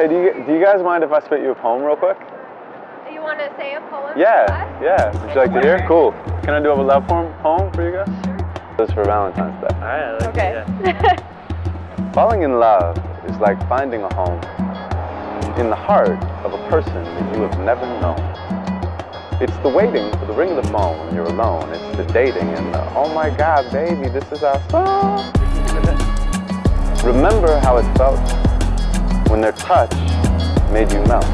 Hey, do you, do you guys mind if I spit you a poem real quick? You want to say a poem? Yeah, to yeah. Would you like to hear? Cool. Can I do a love poem, poem for you guys? This is for Valentine's Day. Alright, I like Okay. it. Falling in love is like finding a home in the heart of a person that you have never known. It's the waiting for the ring of the phone when you're alone. It's the dating and the, oh my God, baby, this is our song. Remember how it felt when their touch made you melt,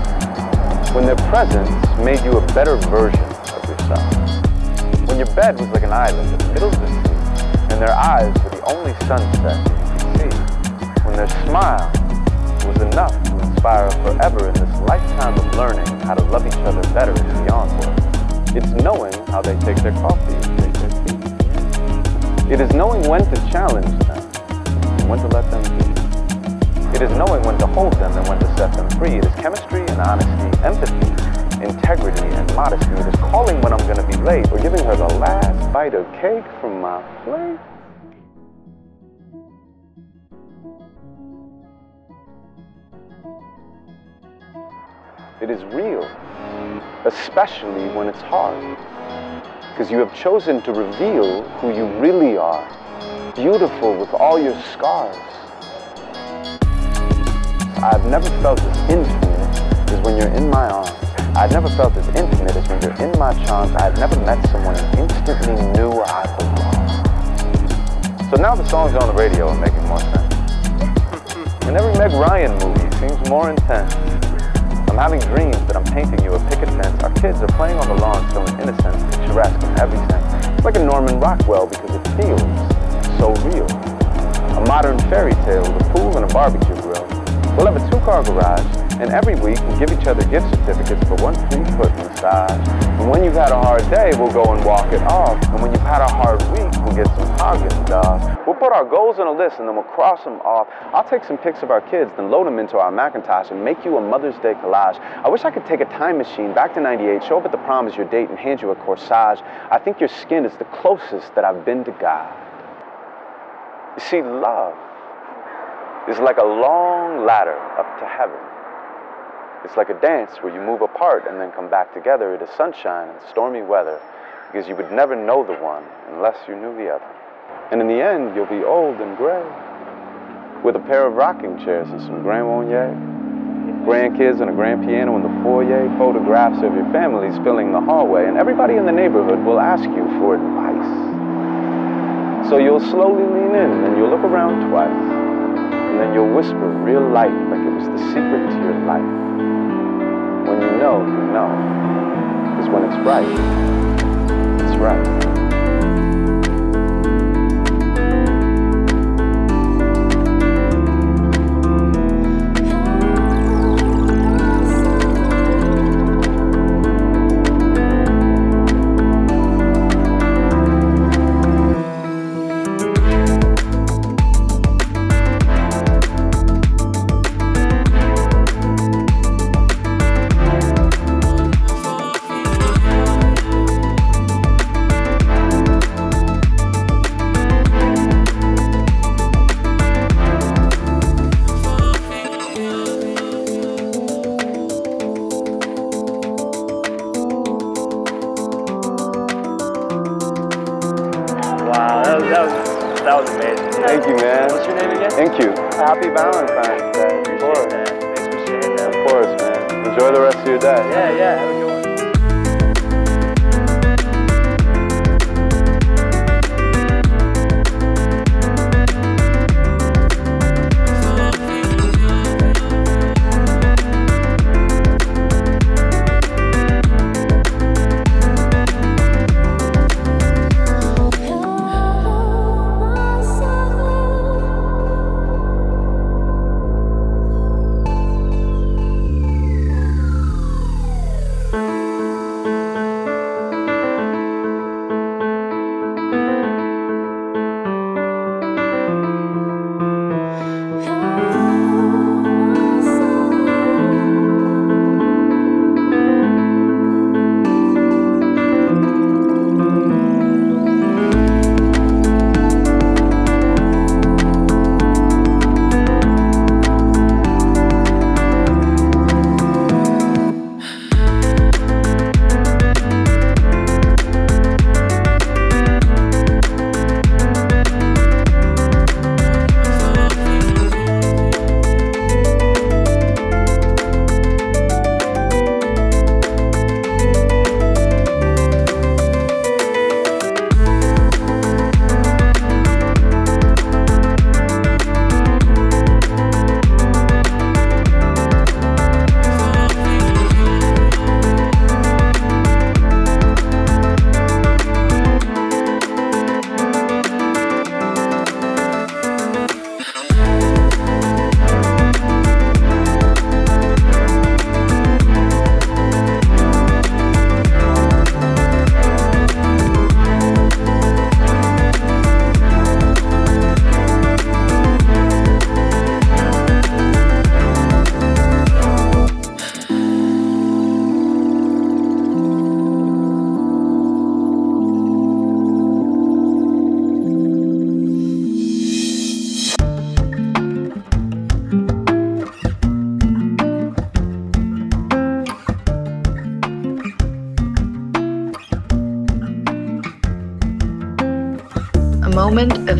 when their presence made you a better version of yourself, when your bed was like an island in the middle of the sea, and their eyes were the only sunset you could see, when their smile was enough to inspire forever in this lifetime of learning how to love each other better is beyond words. It's knowing how they take their coffee and take their tea. It is knowing when to challenge them and when to let them. It is knowing when to hold them and when to set them free. It is chemistry and honesty, empathy, integrity and modesty. It is calling when I'm going to be late or giving her the last bite of cake from my plate. It is real, especially when it's hard. Because you have chosen to reveal who you really are, beautiful with all your scars. I've never felt as intimate as when you're in my arms. I've never felt as intimate as when you're in my charms. I've never met someone who instantly knew I belonged. So now the songs on the radio are making more sense. And every Meg Ryan movie seems more intense. I'm having dreams that I'm painting you a picket fence. Our kids are playing on the lawn showing innocence, picturesque in every sense. It's like a Norman Rockwell because it feels so real. A modern fairy tale with a pool and a barbecue. We'll have a two-car garage, and every week we'll give each other gift certificates for one free foot massage. And when you've had a hard day, we'll go and walk it off. And when you've had a hard week, we'll get some Haagen-Dazs. We'll put our goals on a list and then we'll cross them off. I'll take some pics of our kids, then load them into our Macintosh and make you a Mother's Day collage. I wish I could take a time machine back to 98, show up at the prom as your date, and hand you a corsage. I think your skin is the closest that I've been to God. You see, love is like a long ladder up to heaven. It's like a dance where you move apart and then come back together. It is sunshine and stormy weather because you would never know the one unless you knew the other. And in the end, you'll be old and gray with a pair of rocking chairs and some Grand Marnier, grandkids and a grand piano in the foyer, photographs of your families filling the hallway, and everybody in the neighborhood will ask you for advice. So you'll slowly lean in and you'll look around twice. And then you'll whisper real light like it was the secret to your life. When you know, you know. Because when it's right, it's right.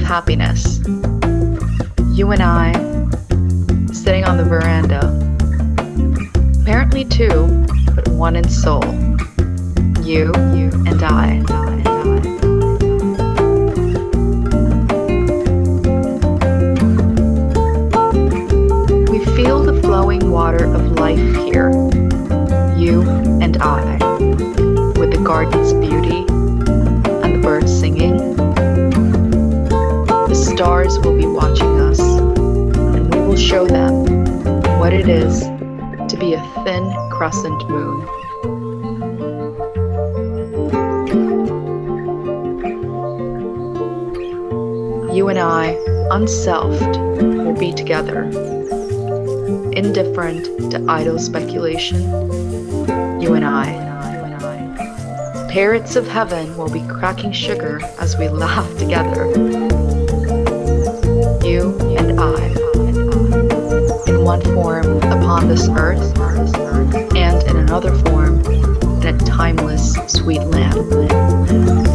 Happiness. Crescent moon. You and I, unselfed, will be together, indifferent to idle speculation. You and I. Parrots of heaven will be cracking sugar as we laugh together. You and I. In one form upon this earth, in another form that timeless sweet land.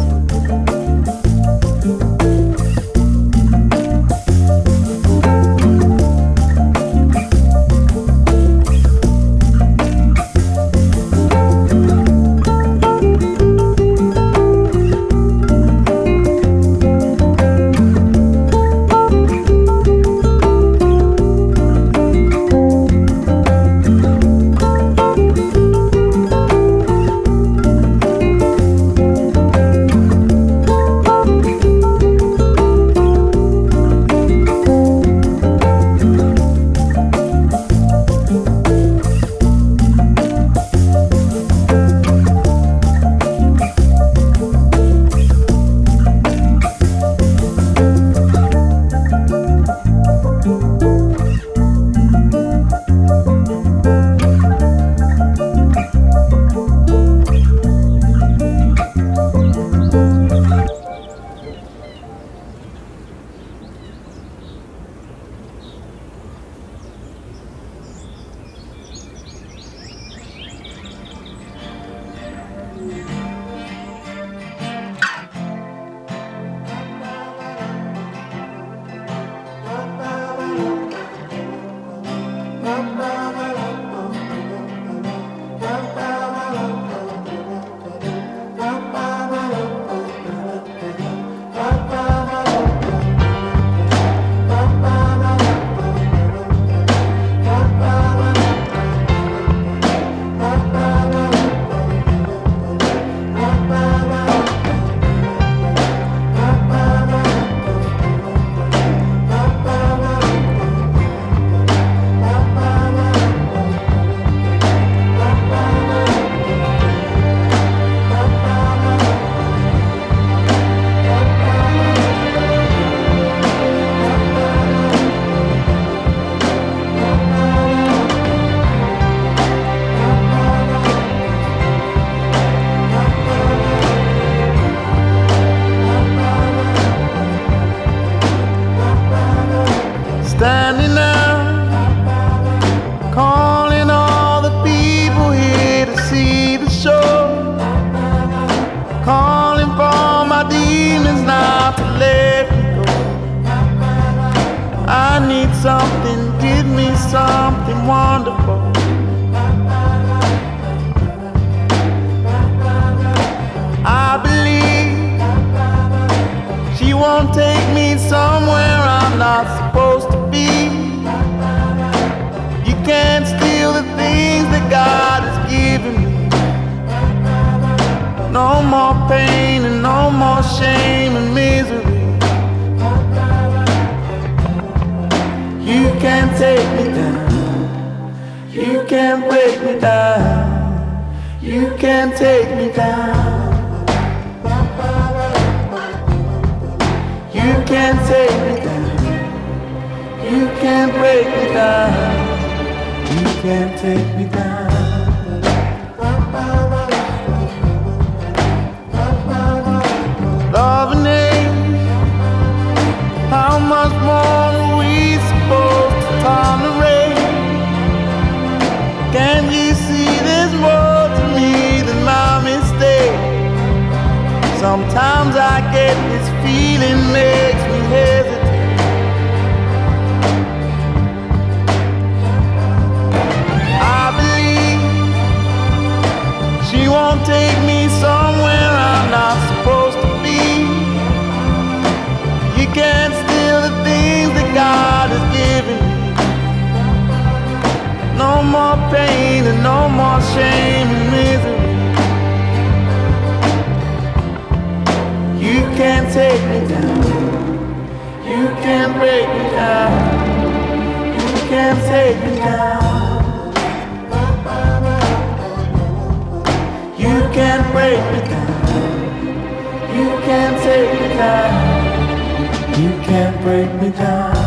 You can't take me down. You can't break me down. You can't take me down. Love and hate. How much more are we supposed to tolerate? Can't you see there's more to me than my mistake? Sometimes I get this makes me hesitate. I believe she won't take me somewhere I'm not supposed to be. You can't steal the things that God has given me. No more pain and no more shame and misery. You can't take me down. You can't break me down. You can't take me down. You can't break me down. You can't take me down. You can't break me down.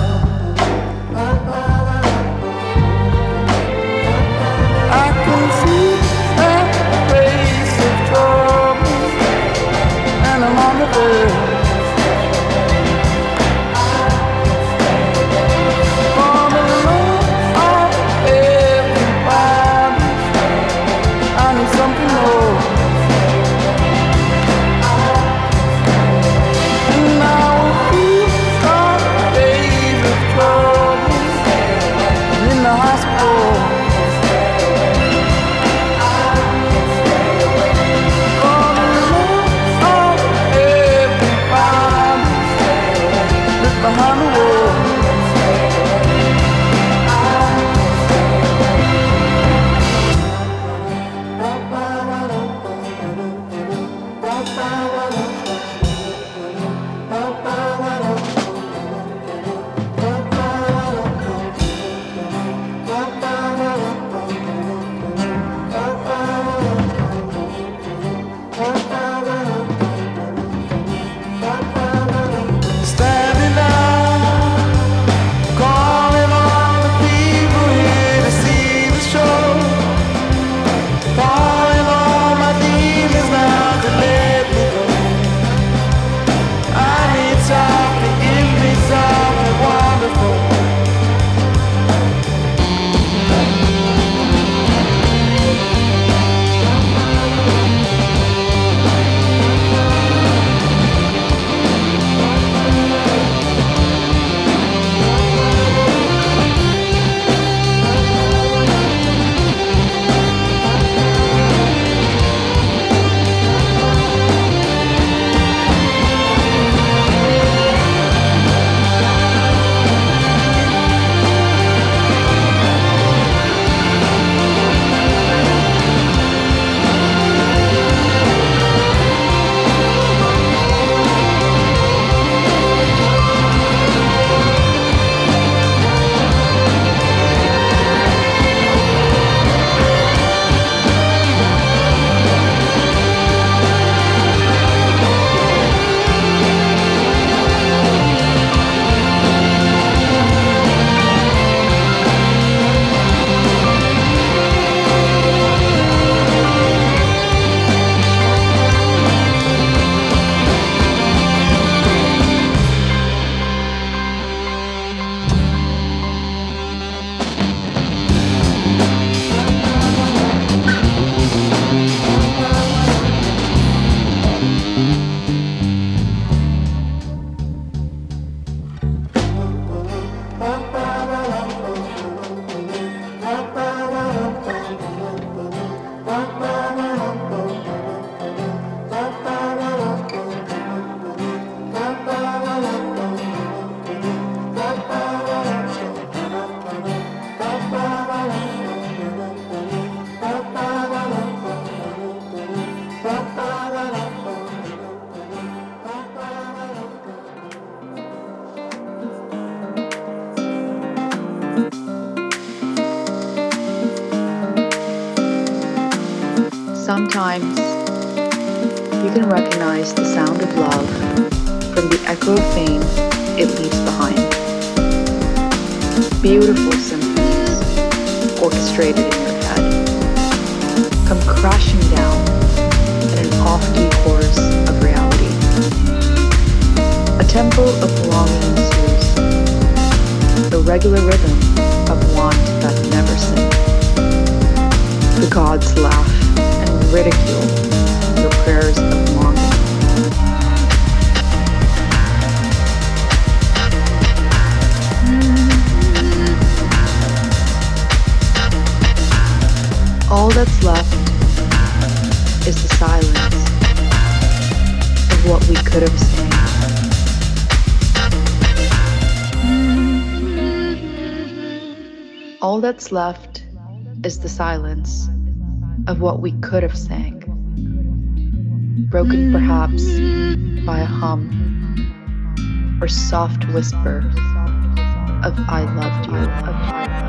that's left is the silence of what we could have seen. All that's left is the silence of what we could have sang, broken perhaps by a hum or soft whisper of I loved you. Of I loved you.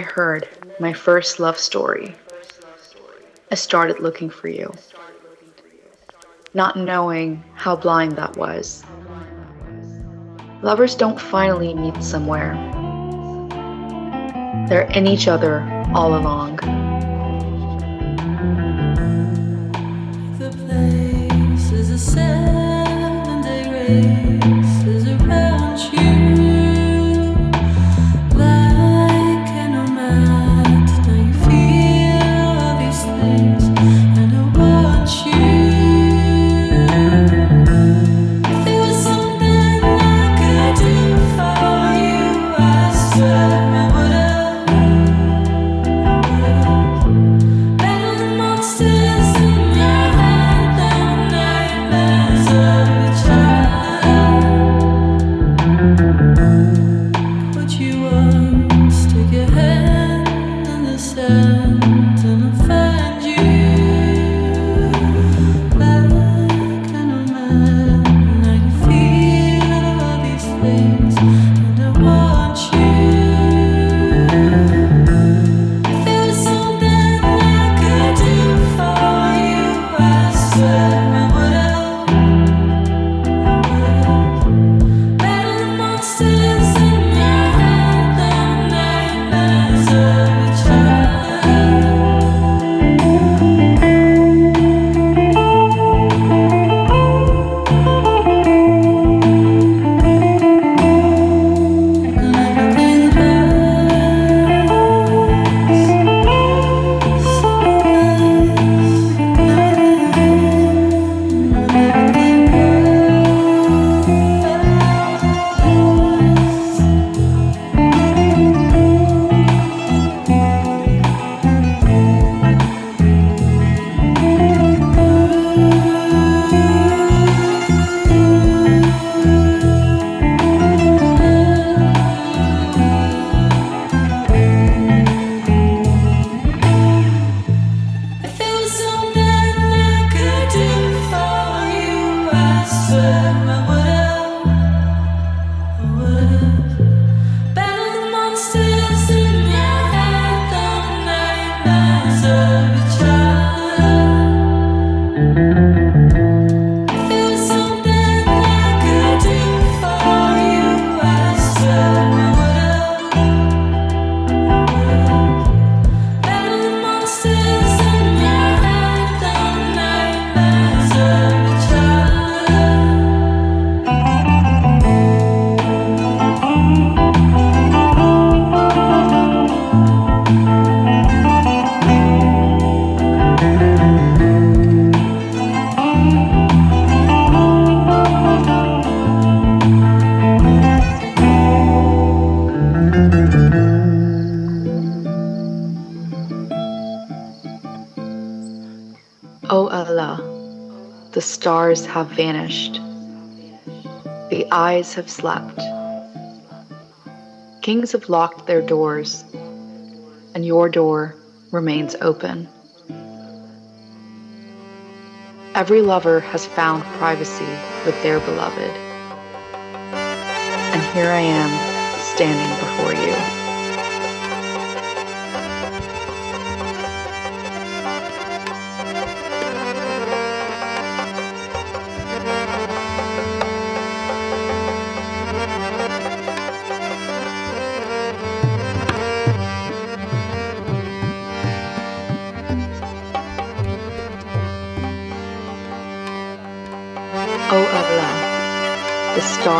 I heard my first love story, I started looking for you. not knowing how blind that was. Lovers don't finally meet somewhere, they're in each other all along. The place is a seven-day race stars have vanished, the eyes have slept. Kings have locked their doors, and your door remains open. Every lover has found privacy with their beloved, and here I am standing before you.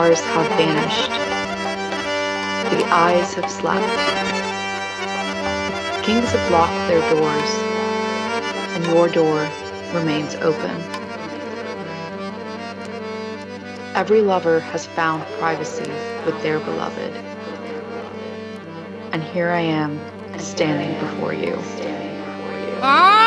Stars have vanished, the eyes have slept. Kings have locked their doors, and your door remains open. Every lover has found privacy with their beloved, and here I am standing before you. ਓ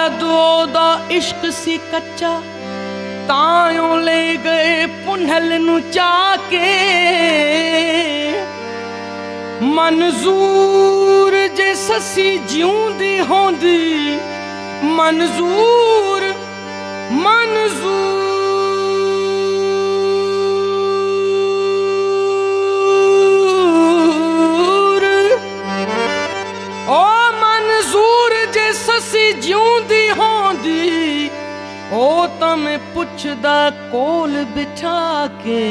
ਸ਼ਾਇਦ ਉਹਦਾ ਇਸ਼ਕ ਸੀ ਕੱਚਾ ਤਾਂ ਉਹ ਲੈ ਗਏ ਪੁੰਨ ਕੰਢਲ ਨੂੰ ਚਾ ਕੇ ਮਨਜ਼ੂਰ ਜੇ ਸੱਸੀ ਜਿਉਂਦੀ ਹੋਂਦੀ, ਮਨਜ਼ੂਰ ਮਨਜ਼ੂਰ। ਉਹ ਤਾਂ ਮੈਂ ਪੁੱਛਦਾ ਕੋਲ ਬਿਠਾ ਕੇ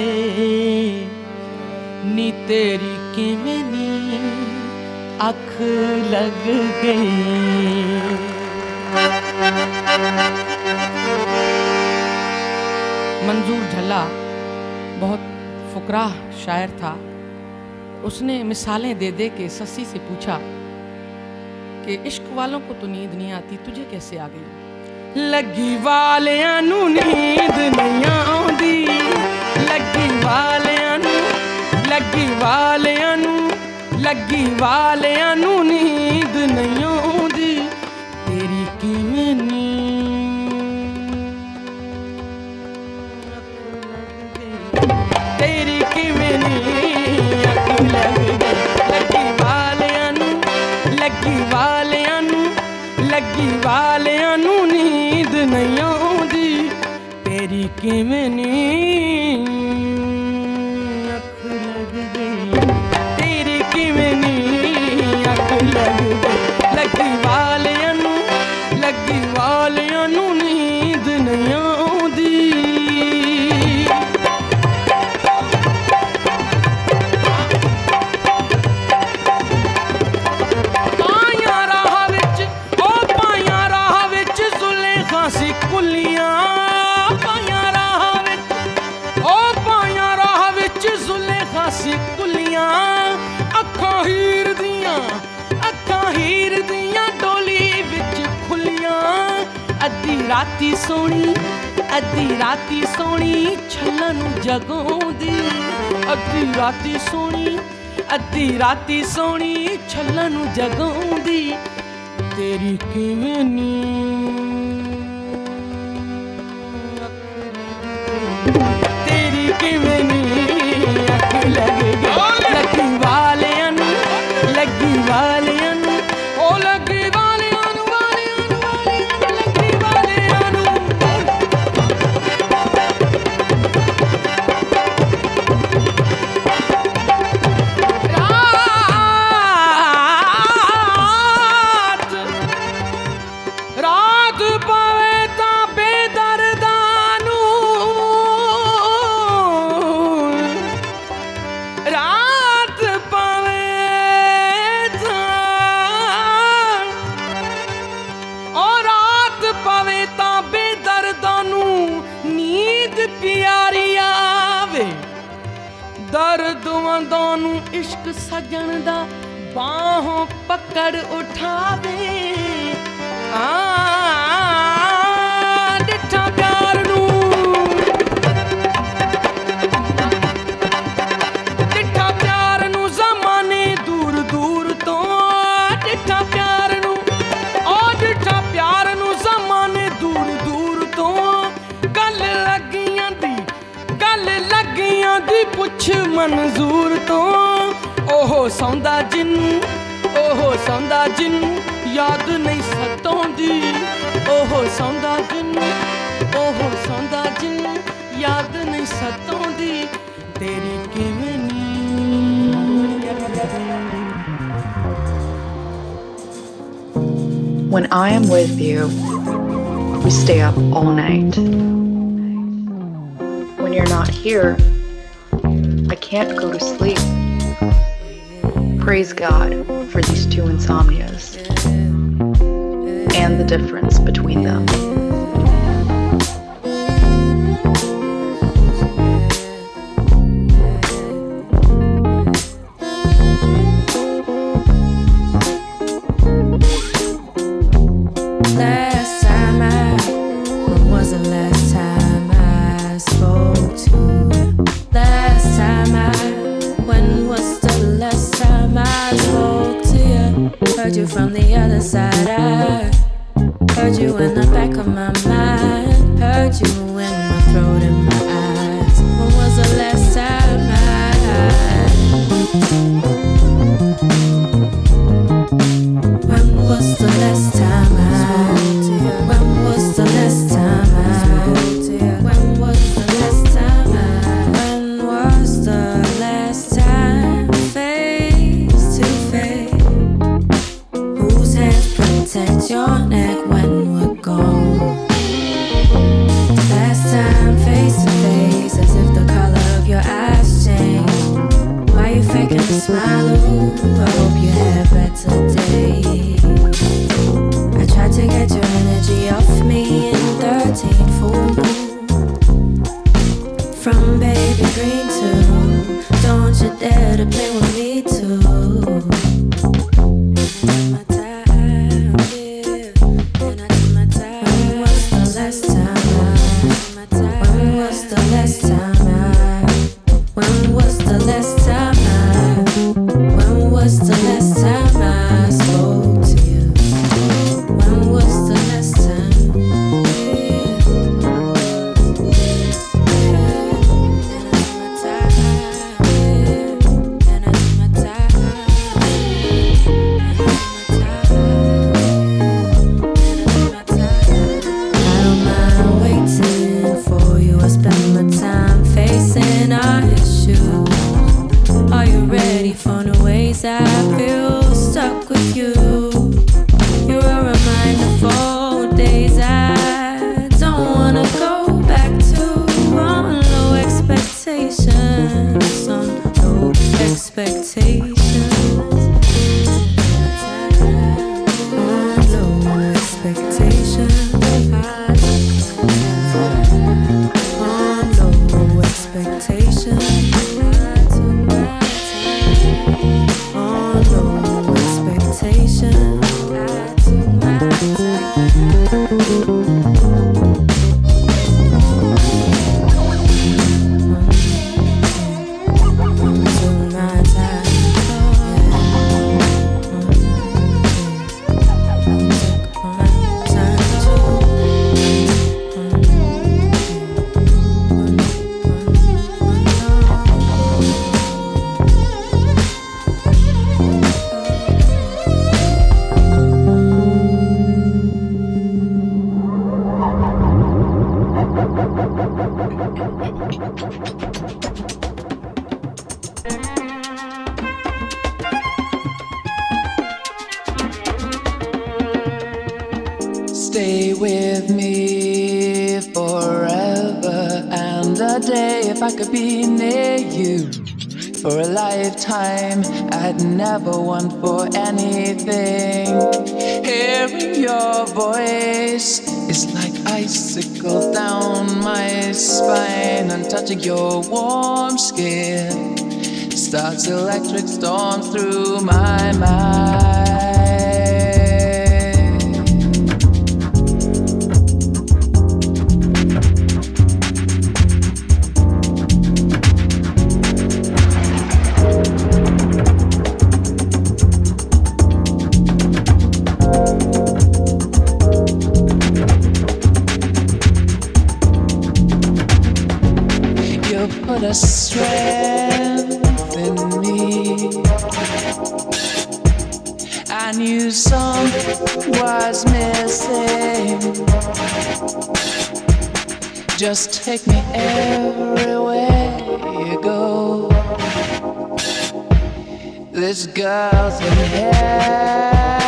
ਨੀ ਤੇਰੀ ਕਿਵੇਂ ਨੀ ਅੱਖ ਲੱਗ ਗਈ मंजूर झल्ला बहुत फुकरा शायर था उसने मिसालें दे दे के ससी से पूछा कि इश्क वालों को तो नींद नहीं आती तुझे कैसे आ गई ਲੱਗੀ ਵਾਲਿਆਂ ਨੂੰ ਨੀਂਦ ਨਹੀਂ ਆਉਂਦੀ। ਲੱਗੀ ਵਾਲਿਆਂ ਨੂੰ, ਲੱਗੀ ਵਾਲਿਆਂ ਨੂੰ, ਲੱਗੀ ਵਾਲਿਆਂ ਨੂੰ ਨੀਂਦ ਨਹੀਂ ਆਉਂਦੀ। ਤੇਰੀ ਕਿਵੇਂ ਨੀਂਦ ਤੇਰੀ ਕਿਵੇਂ ਨੀਂਦ ਅੱਖ ਲੱਗਦੀ? ਲੱਗੀ ਵਾਲਿਆਂ ਨੂੰ, ਲੱਗੀ ਵਾਲਿਆਂ ਨੂੰ, ਲੱਗੀ ਵਾਲਿਆਂ ਤੇਰੀ ਰਾਤੀ ਸੋਣੀ, ਅੱਧੀ ਰਾਤੀ ਸੋਣੀ ਛੱਲਾਂ ਨੂੰ ਜਗਾਉਂਦੀ। ਅੱਧੀ ਰਾਤੀ ਸੋਣੀ, ਅੱਧੀ ਰਾਤੀ ਸੋਣੀ ਛੱਲਾਂ ਨੂੰ ਜਗਾਉਂਦੀ। ਤੇਰੀ ਕਿਵੇਂ ਨੀ When I am with you, we stay up all night. When you're not here, I can't go to sleep. Praise God for these two insomnias and the difference between them. was the last time? stay with me forever and a day if I could be near you. For a lifetime, I'd never want for anything. Hearing your voice is like icicle down my spine and touching your warm skin starts electric storms through my mind. Just take me everywhere you go. This girl's in heaven.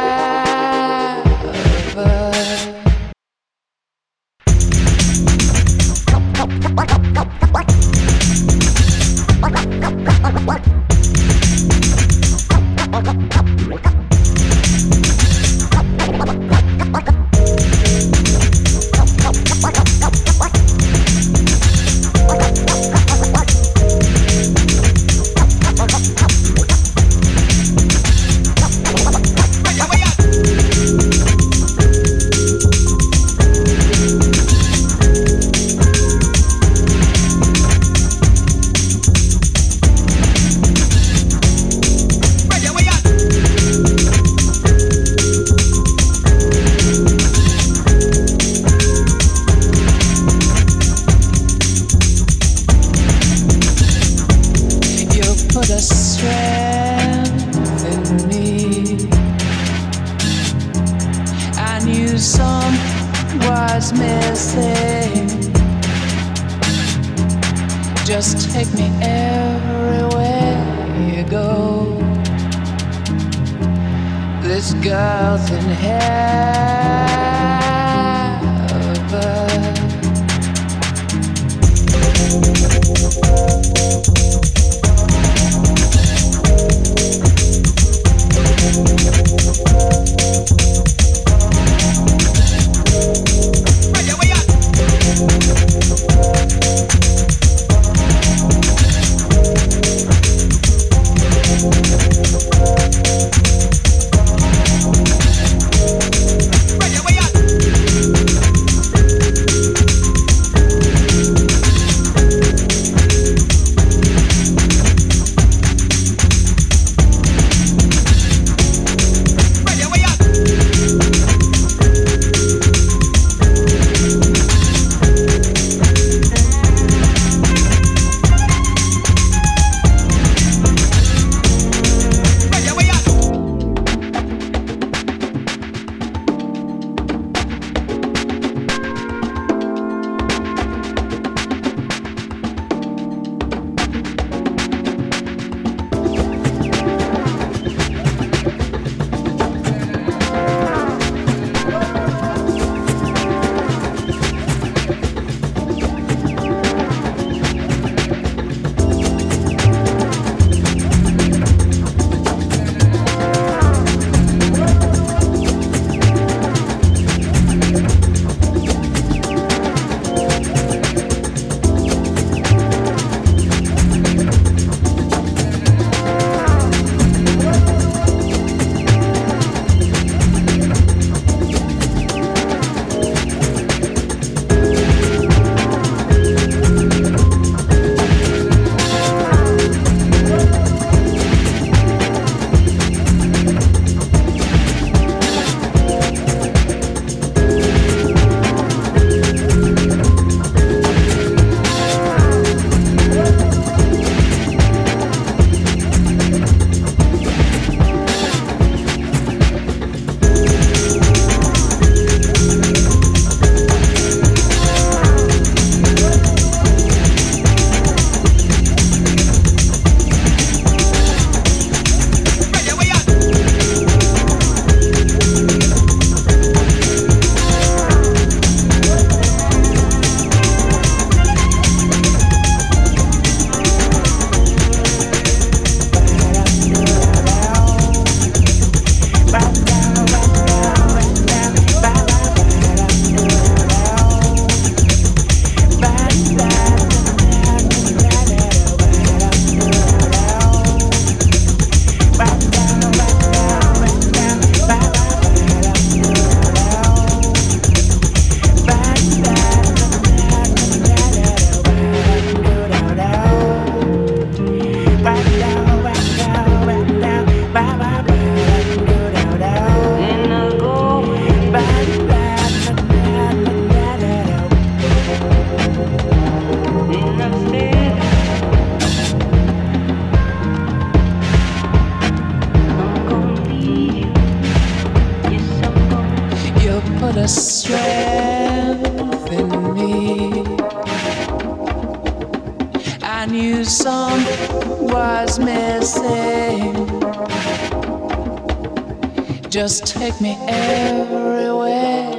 Take me everywhere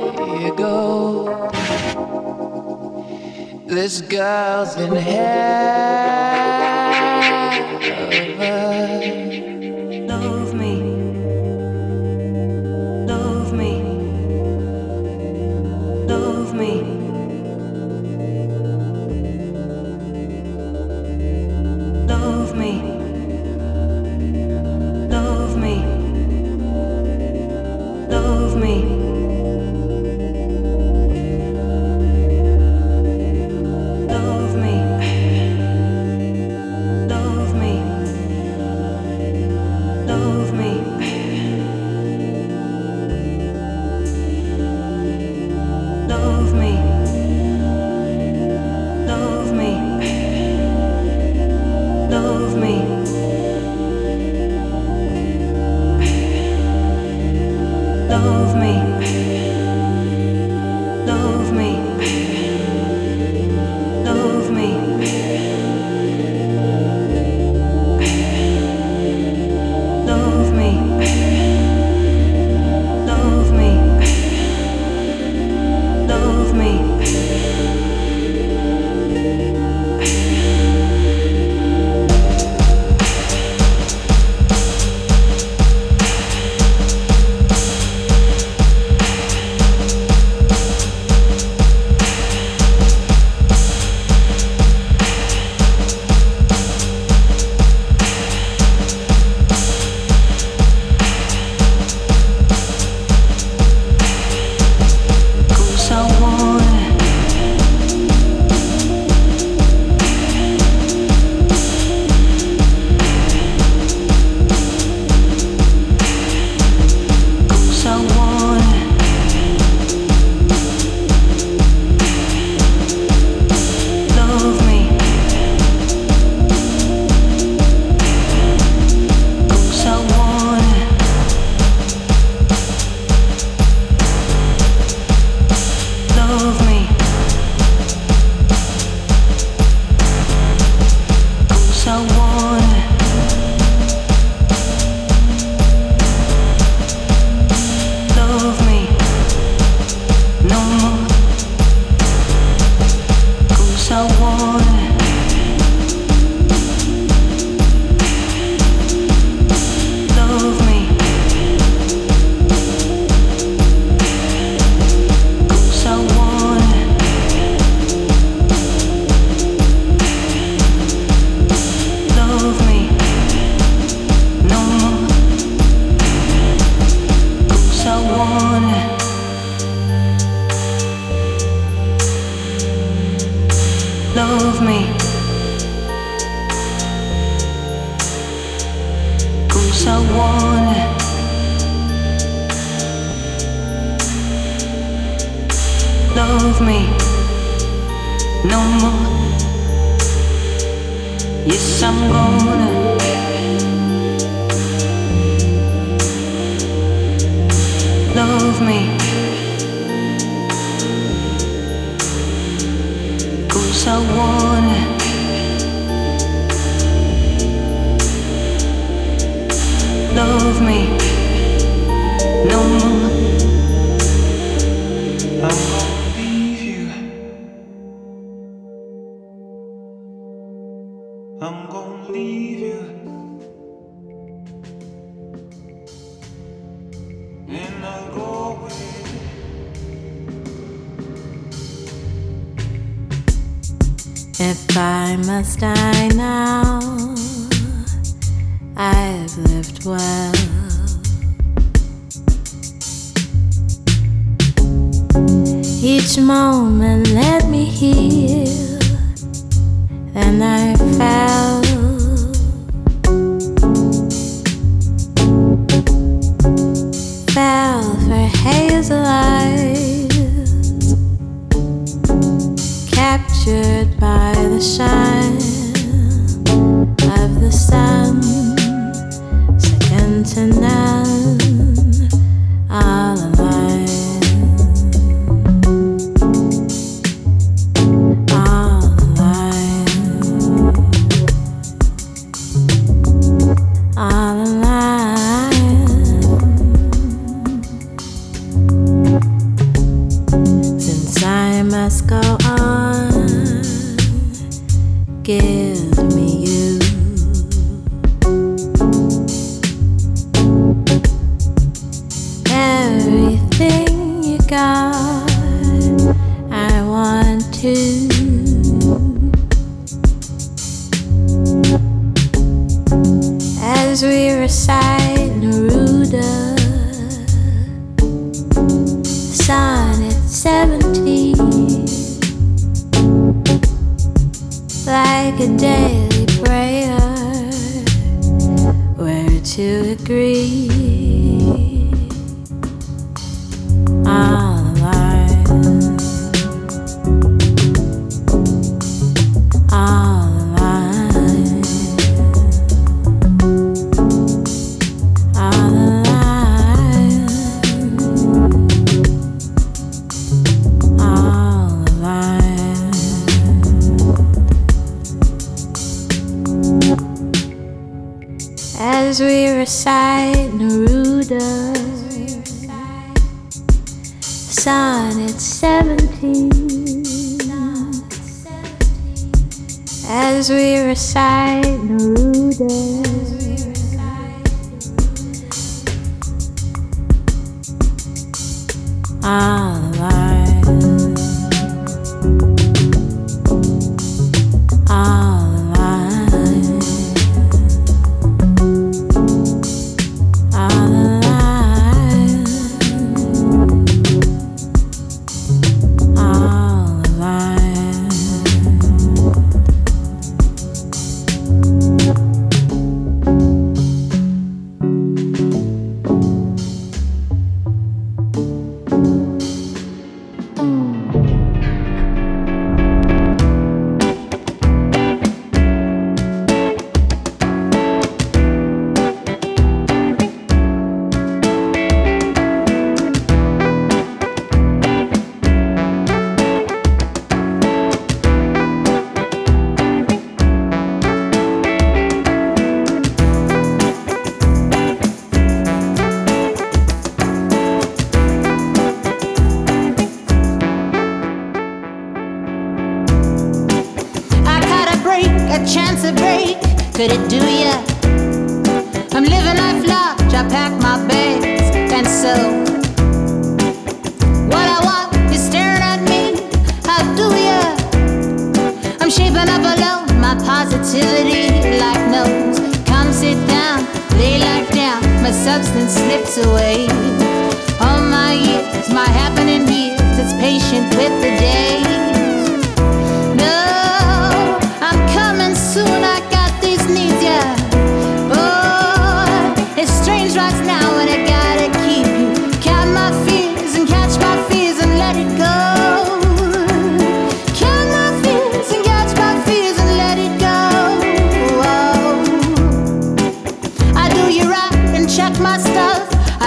you go. This girl's in heaven.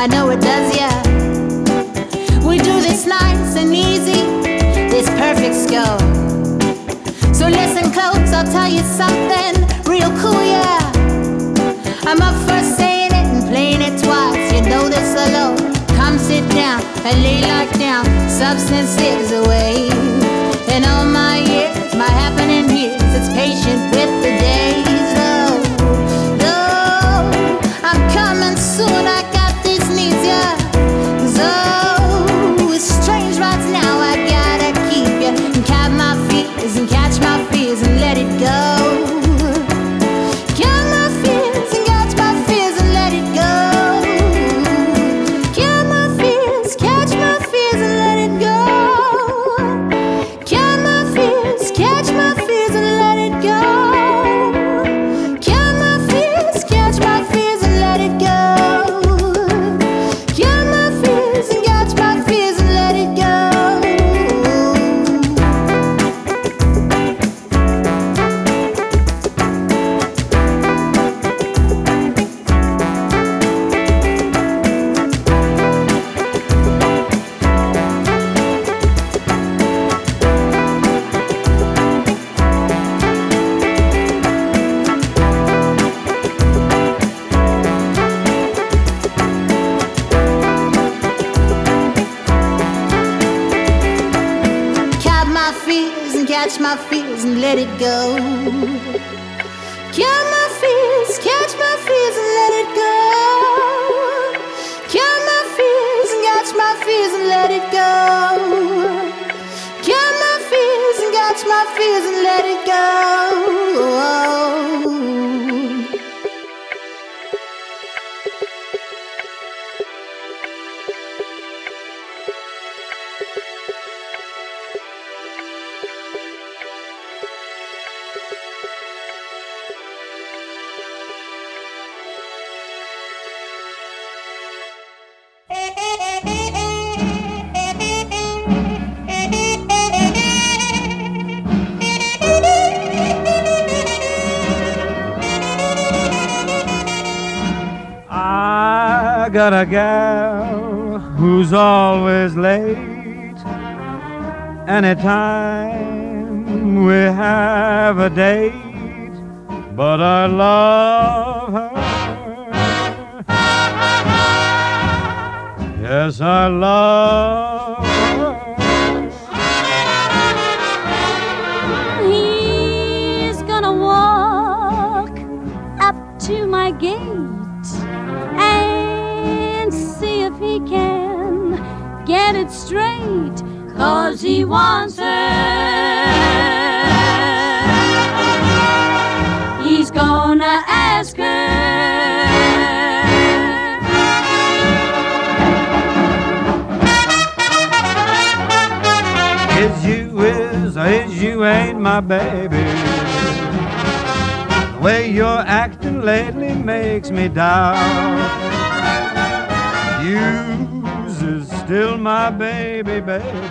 I know it does, yeah. We do this nice and easy, this perfect skill. So listen close, I'll tell you something real cool, yeah. I'm up for saying it and playing it twice. You know this alone. Come sit down and lay like down. Substance is away. And all my years, my happening years, it's patient with the day. My fears and let it go. Got a gal who's always late. Anytime we have a date, but I love her. Yes, I love he wants her. He's gonna ask her. Is you is is you ain't my baby? The way you're acting lately makes me doubt. You's is still my baby, baby.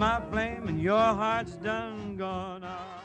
My flame and your heart's done gone out.